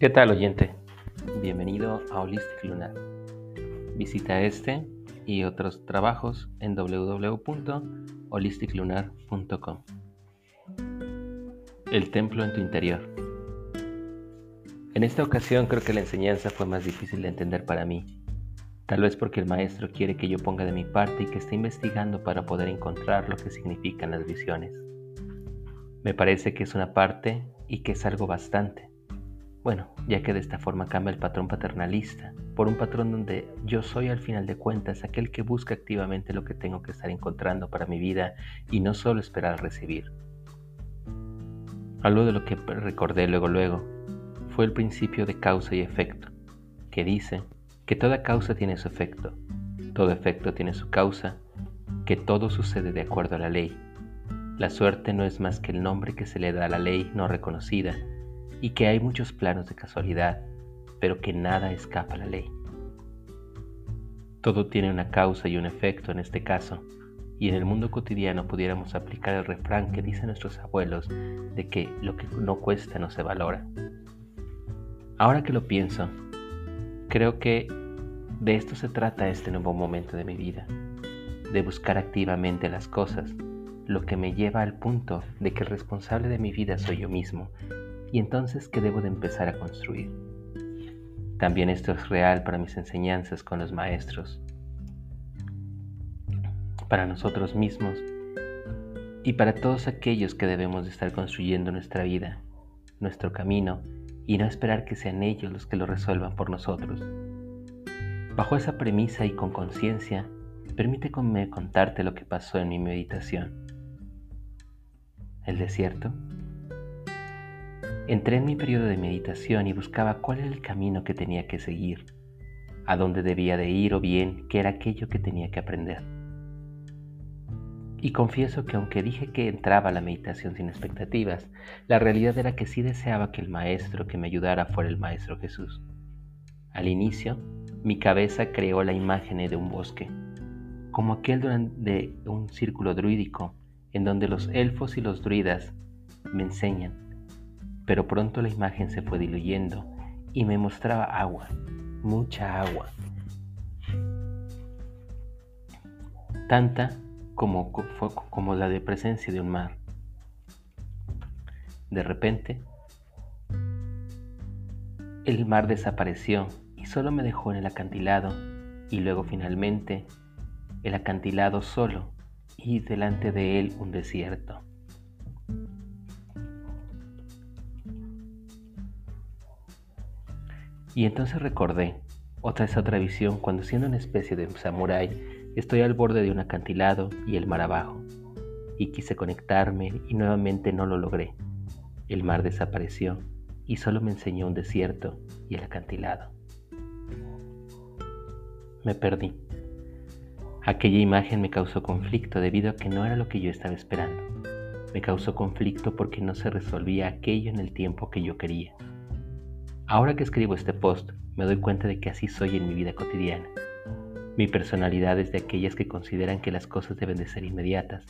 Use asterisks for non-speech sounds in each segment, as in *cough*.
¿Qué tal oyente? Bienvenido a Holistic Lunar. Visita este y otros trabajos en www.holisticlunar.com. El templo en tu interior. En esta ocasión creo que la enseñanza fue más difícil de entender para mí. Tal vez porque el maestro quiere que yo ponga de mi parte y que esté investigando para poder encontrar lo que significan las visiones. Me parece que es una parte y que es algo bastante bueno, ya que de esta forma cambia el patrón paternalista por un patrón donde yo soy al final de cuentas aquel que busca activamente lo que tengo que estar encontrando para mi vida y no solo esperar recibir. Algo de lo que recordé luego luego fue el principio de causa y efecto, que dice que toda causa tiene su efecto, todo efecto tiene su causa, que todo sucede de acuerdo a la ley. La suerte no es más que el nombre que se le da a la ley no reconocida, y que hay muchos planos de casualidad, pero que nada escapa a la ley. Todo tiene una causa y un efecto en este caso, y en el mundo cotidiano pudiéramos aplicar el refrán que dicen nuestros abuelos de que lo que no cuesta no se valora. Ahora que lo pienso, creo que de esto se trata este nuevo momento de mi vida, de buscar activamente las cosas, lo que me lleva al punto de que el responsable de mi vida soy yo mismo y entonces que debo de empezar a construir. También esto es real para mis enseñanzas con los maestros, para nosotros mismos y para todos aquellos que debemos de estar construyendo nuestra vida, nuestro camino y no esperar que sean ellos los que lo resuelvan por nosotros. Bajo esa premisa y con conciencia, permíteme contarte lo que pasó en mi meditación. El desierto Entré en mi periodo de meditación y buscaba cuál era el camino que tenía que seguir, a dónde debía de ir o bien qué era aquello que tenía que aprender. Y confieso que aunque dije que entraba a la meditación sin expectativas, la realidad era que sí deseaba que el maestro que me ayudara fuera el Maestro Jesús. Al inicio, mi cabeza creó la imagen de un bosque, como aquel de un círculo druídico, en donde los elfos y los druidas me enseñan pero pronto la imagen se fue diluyendo y me mostraba agua, mucha agua. Tanta como, como la de presencia de un mar. De repente, el mar desapareció y solo me dejó en el acantilado y luego finalmente el acantilado solo y delante de él un desierto. Y entonces recordé otra esa otra visión cuando siendo una especie de samurái estoy al borde de un acantilado y el mar abajo. Y quise conectarme y nuevamente no lo logré. El mar desapareció y solo me enseñó un desierto y el acantilado. Me perdí. Aquella imagen me causó conflicto debido a que no era lo que yo estaba esperando. Me causó conflicto porque no se resolvía aquello en el tiempo que yo quería. Ahora que escribo este post, me doy cuenta de que así soy en mi vida cotidiana. Mi personalidad es de aquellas que consideran que las cosas deben de ser inmediatas,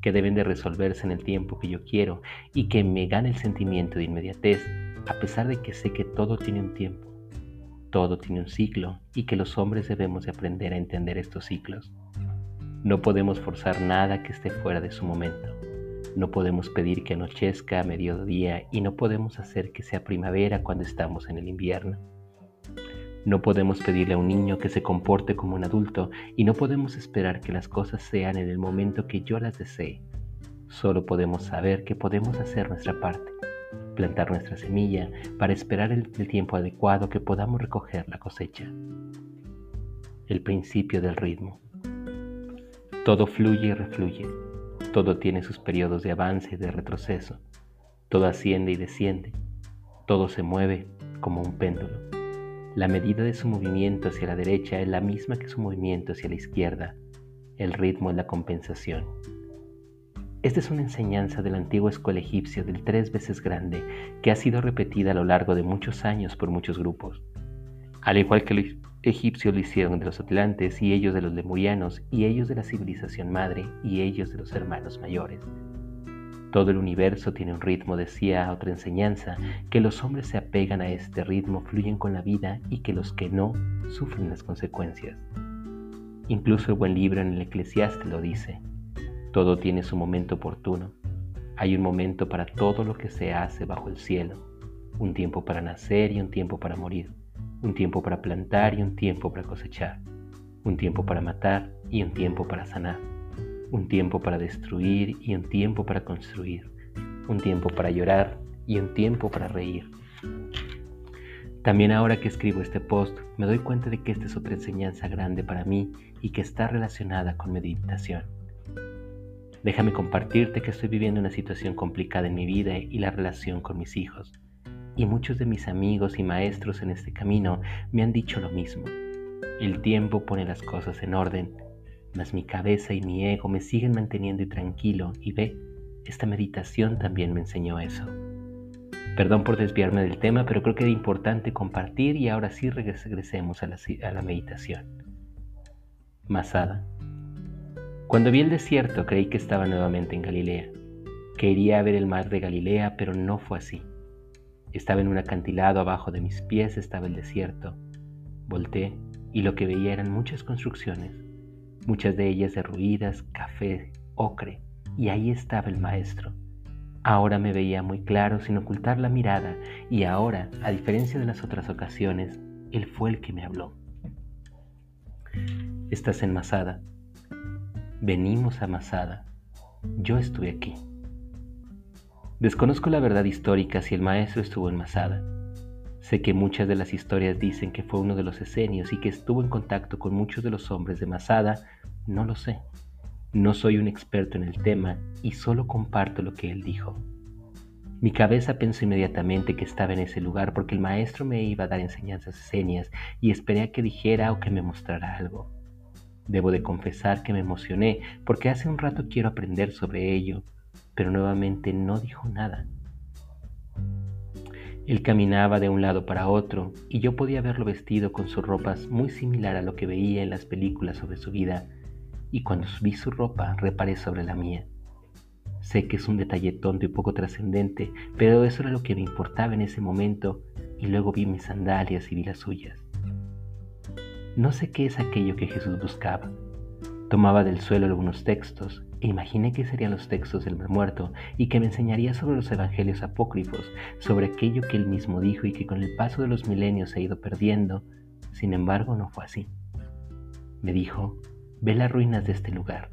que deben de resolverse en el tiempo que yo quiero y que me gane el sentimiento de inmediatez, a pesar de que sé que todo tiene un tiempo, todo tiene un ciclo y que los hombres debemos de aprender a entender estos ciclos. No podemos forzar nada que esté fuera de su momento. No podemos pedir que anochezca a mediodía y no podemos hacer que sea primavera cuando estamos en el invierno. No podemos pedirle a un niño que se comporte como un adulto y no podemos esperar que las cosas sean en el momento que yo las desee. Solo podemos saber que podemos hacer nuestra parte, plantar nuestra semilla para esperar el, el tiempo adecuado que podamos recoger la cosecha. El principio del ritmo. Todo fluye y refluye todo tiene sus periodos de avance y de retroceso. Todo asciende y desciende. Todo se mueve como un péndulo. La medida de su movimiento hacia la derecha es la misma que su movimiento hacia la izquierda. El ritmo es la compensación. Esta es una enseñanza de la antigua escuela egipcia del tres veces grande que ha sido repetida a lo largo de muchos años por muchos grupos. Al igual que los egipcios lo hicieron de los atlantes y ellos de los lemurianos y ellos de la civilización madre y ellos de los hermanos mayores. Todo el universo tiene un ritmo, decía otra enseñanza, que los hombres se apegan a este ritmo, fluyen con la vida y que los que no sufren las consecuencias. Incluso el buen libro en el Eclesiastes lo dice, todo tiene su momento oportuno. Hay un momento para todo lo que se hace bajo el cielo, un tiempo para nacer y un tiempo para morir, un tiempo para plantar y un tiempo para cosechar, un tiempo para matar y un tiempo para sanar un tiempo para destruir y un tiempo para construir, un tiempo para llorar y un tiempo para reír. También ahora que escribo este post, me doy cuenta de que esta es otra enseñanza grande para mí y que está relacionada con meditación. Déjame compartirte que estoy viviendo una situación complicada en mi vida y la relación con mis hijos. Y muchos de mis amigos y maestros en este camino me han dicho lo mismo. El tiempo pone las cosas en orden mas mi cabeza y mi ego me siguen manteniendo intranquilo y ve, esta meditación también me enseñó eso. Perdón por desviarme del tema, pero creo que era importante compartir y ahora sí regresemos a la, a la meditación. Masada. Cuando vi el desierto creí que estaba nuevamente en Galilea. Quería ver el mar de Galilea, pero no fue así. Estaba en un acantilado abajo de mis pies, estaba el desierto. Volté y lo que veía eran muchas construcciones muchas de ellas derruidas, café, ocre, y ahí estaba el maestro. Ahora me veía muy claro sin ocultar la mirada y ahora, a diferencia de las otras ocasiones, él fue el que me habló. Estás en Masada. Venimos a Masada. Yo estoy aquí. Desconozco la verdad histórica si el maestro estuvo en Masada. Sé que muchas de las historias dicen que fue uno de los esenios y que estuvo en contacto con muchos de los hombres de Masada. No lo sé. No soy un experto en el tema y solo comparto lo que él dijo. Mi cabeza pensó inmediatamente que estaba en ese lugar porque el maestro me iba a dar enseñanzas esenias y esperé a que dijera o que me mostrara algo. Debo de confesar que me emocioné porque hace un rato quiero aprender sobre ello, pero nuevamente no dijo nada. Él caminaba de un lado para otro y yo podía verlo vestido con sus ropas muy similar a lo que veía en las películas sobre su vida y cuando vi su ropa reparé sobre la mía. Sé que es un detalle tonto y poco trascendente, pero eso era lo que me importaba en ese momento y luego vi mis sandalias y vi las suyas. No sé qué es aquello que Jesús buscaba. Tomaba del suelo algunos textos imaginé que serían los textos del muerto y que me enseñaría sobre los evangelios apócrifos, sobre aquello que él mismo dijo y que con el paso de los milenios se ha ido perdiendo. Sin embargo, no fue así. Me dijo, ve las ruinas de este lugar,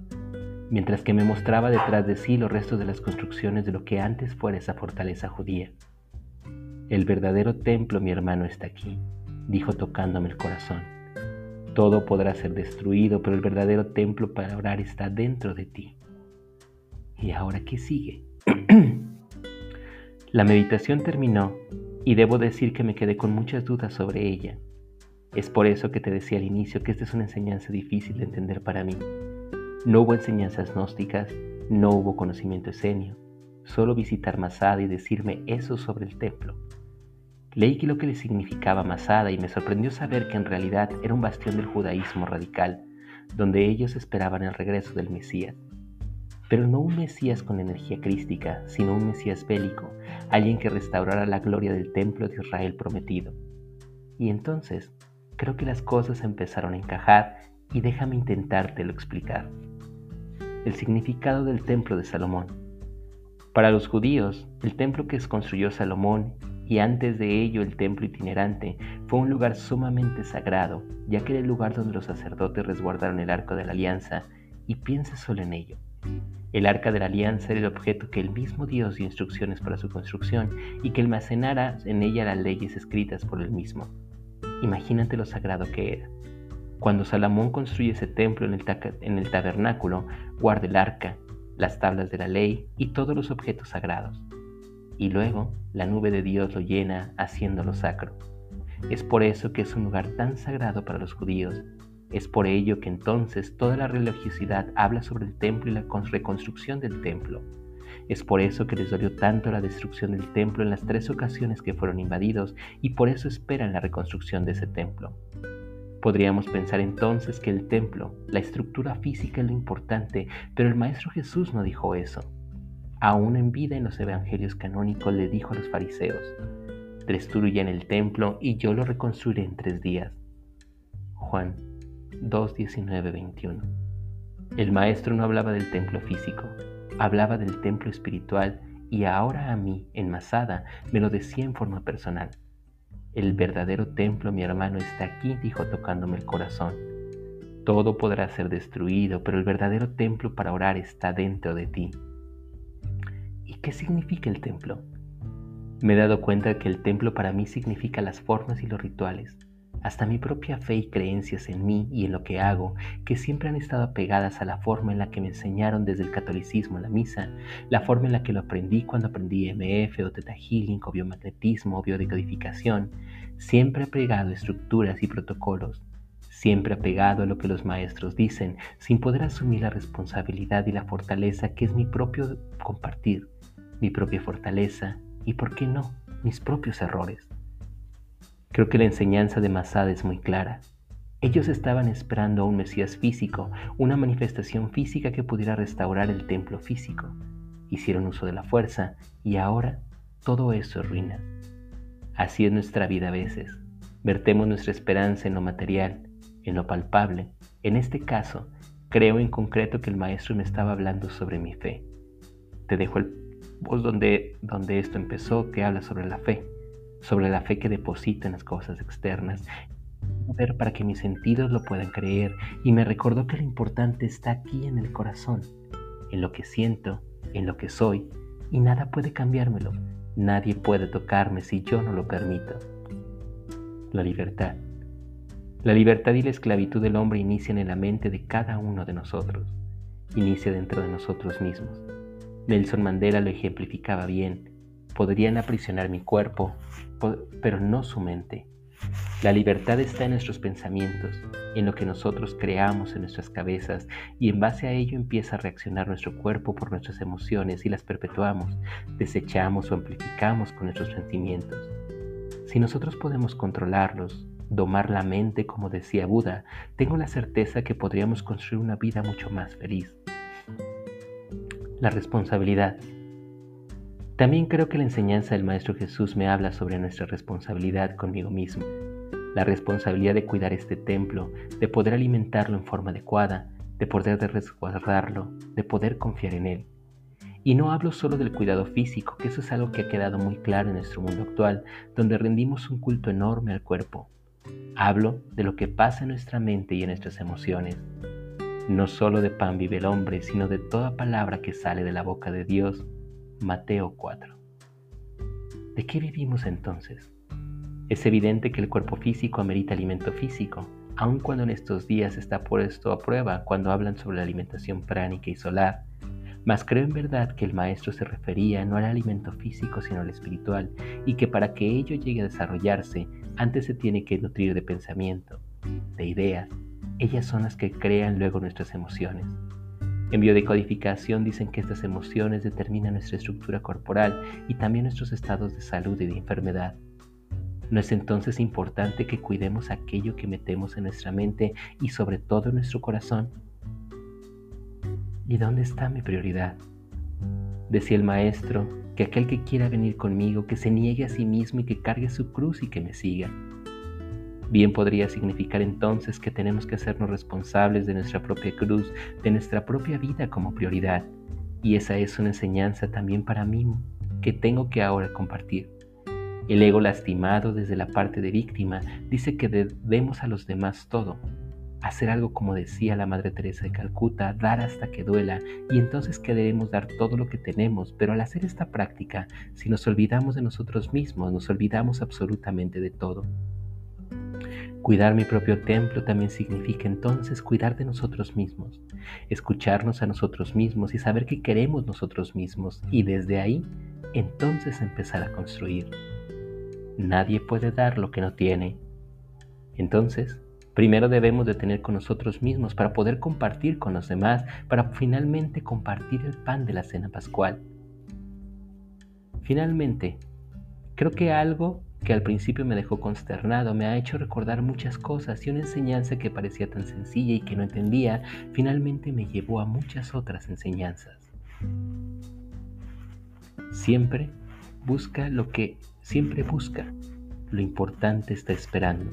mientras que me mostraba detrás de sí los restos de las construcciones de lo que antes fuera esa fortaleza judía. El verdadero templo, mi hermano, está aquí, dijo tocándome el corazón. Todo podrá ser destruido, pero el verdadero templo para orar está dentro de ti. ¿Y ahora qué sigue? *clears throat* La meditación terminó y debo decir que me quedé con muchas dudas sobre ella. Es por eso que te decía al inicio que esta es una enseñanza difícil de entender para mí. No hubo enseñanzas gnósticas, no hubo conocimiento escenio, solo visitar Masada y decirme eso sobre el templo. Leí que lo que le significaba Masada y me sorprendió saber que en realidad era un bastión del judaísmo radical, donde ellos esperaban el regreso del Mesías pero no un Mesías con energía crística, sino un Mesías bélico, alguien que restaurara la gloria del templo de Israel prometido. Y entonces, creo que las cosas empezaron a encajar y déjame intentártelo explicar. El significado del templo de Salomón. Para los judíos, el templo que construyó Salomón y antes de ello el templo itinerante fue un lugar sumamente sagrado, ya que era el lugar donde los sacerdotes resguardaron el arco de la alianza, y piensa solo en ello. El arca de la alianza era el objeto que el mismo Dios dio instrucciones para su construcción y que almacenara en ella las leyes escritas por él mismo. Imagínate lo sagrado que era. Cuando Salomón construye ese templo en el, en el tabernáculo, guarda el arca, las tablas de la ley y todos los objetos sagrados. Y luego la nube de Dios lo llena haciéndolo sacro. Es por eso que es un lugar tan sagrado para los judíos es por ello que entonces toda la religiosidad habla sobre el templo y la reconstrucción del templo. Es por eso que les dolió tanto la destrucción del templo en las tres ocasiones que fueron invadidos y por eso esperan la reconstrucción de ese templo. Podríamos pensar entonces que el templo, la estructura física es lo importante, pero el Maestro Jesús no dijo eso. aún en vida en los evangelios canónicos, le dijo a los fariseos, destruyan el templo y yo lo reconstruiré en tres días. Juan 2, 19, 21. El maestro no hablaba del templo físico, hablaba del templo espiritual y ahora a mí, en Masada, me lo decía en forma personal. El verdadero templo, mi hermano, está aquí, dijo tocándome el corazón. Todo podrá ser destruido, pero el verdadero templo para orar está dentro de ti. ¿Y qué significa el templo? Me he dado cuenta que el templo para mí significa las formas y los rituales, hasta mi propia fe y creencias en mí y en lo que hago, que siempre han estado apegadas a la forma en la que me enseñaron desde el catolicismo la misa, la forma en la que lo aprendí cuando aprendí MF o Teta Healing o biomagnetismo o biodecodificación, siempre apegado a estructuras y protocolos, siempre apegado a lo que los maestros dicen, sin poder asumir la responsabilidad y la fortaleza que es mi propio compartir, mi propia fortaleza y, por qué no, mis propios errores. Creo que la enseñanza de Masada es muy clara. Ellos estaban esperando a un Mesías físico, una manifestación física que pudiera restaurar el templo físico. Hicieron uso de la fuerza y ahora todo eso es ruina. Así es nuestra vida a veces. Vertemos nuestra esperanza en lo material, en lo palpable. En este caso, creo en concreto que el maestro me estaba hablando sobre mi fe. Te dejo el post donde, donde esto empezó, que habla sobre la fe sobre la fe que deposito en las cosas externas, ver para que mis sentidos lo puedan creer y me recordó que lo importante está aquí en el corazón, en lo que siento, en lo que soy, y nada puede cambiármelo, nadie puede tocarme si yo no lo permito. La libertad. La libertad y la esclavitud del hombre inician en la mente de cada uno de nosotros, inicia dentro de nosotros mismos. Nelson Mandela lo ejemplificaba bien. Podrían aprisionar mi cuerpo, pero no su mente. La libertad está en nuestros pensamientos, en lo que nosotros creamos en nuestras cabezas y en base a ello empieza a reaccionar nuestro cuerpo por nuestras emociones y las perpetuamos, desechamos o amplificamos con nuestros sentimientos. Si nosotros podemos controlarlos, domar la mente como decía Buda, tengo la certeza que podríamos construir una vida mucho más feliz. La responsabilidad también creo que la enseñanza del Maestro Jesús me habla sobre nuestra responsabilidad conmigo mismo, la responsabilidad de cuidar este templo, de poder alimentarlo en forma adecuada, de poder resguardarlo, de poder confiar en él. Y no hablo solo del cuidado físico, que eso es algo que ha quedado muy claro en nuestro mundo actual, donde rendimos un culto enorme al cuerpo. Hablo de lo que pasa en nuestra mente y en nuestras emociones. No solo de pan vive el hombre, sino de toda palabra que sale de la boca de Dios Mateo 4. ¿De qué vivimos entonces? Es evidente que el cuerpo físico amerita alimento físico, aun cuando en estos días está puesto a prueba cuando hablan sobre la alimentación pránica y solar. Mas creo en verdad que el maestro se refería no al alimento físico sino al espiritual y que para que ello llegue a desarrollarse antes se tiene que nutrir de pensamiento, de ideas. Ellas son las que crean luego nuestras emociones. En biodecodificación dicen que estas emociones determinan nuestra estructura corporal y también nuestros estados de salud y de enfermedad. ¿No es entonces importante que cuidemos aquello que metemos en nuestra mente y sobre todo en nuestro corazón? ¿Y dónde está mi prioridad? Decía el maestro que aquel que quiera venir conmigo, que se niegue a sí mismo y que cargue su cruz y que me siga. Bien podría significar entonces que tenemos que hacernos responsables de nuestra propia cruz, de nuestra propia vida como prioridad. Y esa es una enseñanza también para mí que tengo que ahora compartir. El ego lastimado desde la parte de víctima dice que debemos a los demás todo, hacer algo como decía la Madre Teresa de Calcuta, dar hasta que duela, y entonces queremos dar todo lo que tenemos, pero al hacer esta práctica, si nos olvidamos de nosotros mismos, nos olvidamos absolutamente de todo. Cuidar mi propio templo también significa entonces cuidar de nosotros mismos, escucharnos a nosotros mismos y saber qué queremos nosotros mismos y desde ahí entonces empezar a construir. Nadie puede dar lo que no tiene. Entonces, primero debemos de tener con nosotros mismos para poder compartir con los demás, para finalmente compartir el pan de la cena pascual. Finalmente, creo que algo que al principio me dejó consternado, me ha hecho recordar muchas cosas y una enseñanza que parecía tan sencilla y que no entendía, finalmente me llevó a muchas otras enseñanzas. Siempre busca lo que siempre busca. Lo importante está esperando.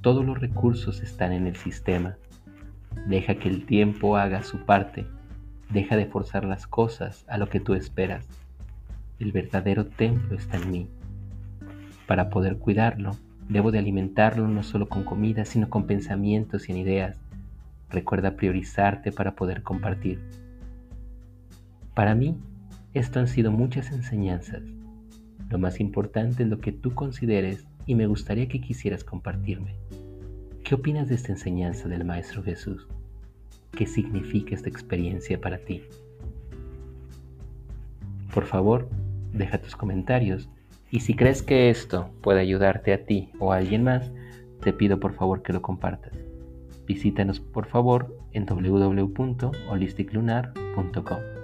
Todos los recursos están en el sistema. Deja que el tiempo haga su parte. Deja de forzar las cosas a lo que tú esperas. El verdadero templo está en mí. Para poder cuidarlo, debo de alimentarlo no solo con comida, sino con pensamientos y en ideas. Recuerda priorizarte para poder compartir. Para mí, esto han sido muchas enseñanzas. Lo más importante es lo que tú consideres y me gustaría que quisieras compartirme. ¿Qué opinas de esta enseñanza del Maestro Jesús? ¿Qué significa esta experiencia para ti? Por favor, deja tus comentarios y si crees que esto puede ayudarte a ti o a alguien más, te pido por favor que lo compartas. Visítanos por favor en www.holisticlunar.com.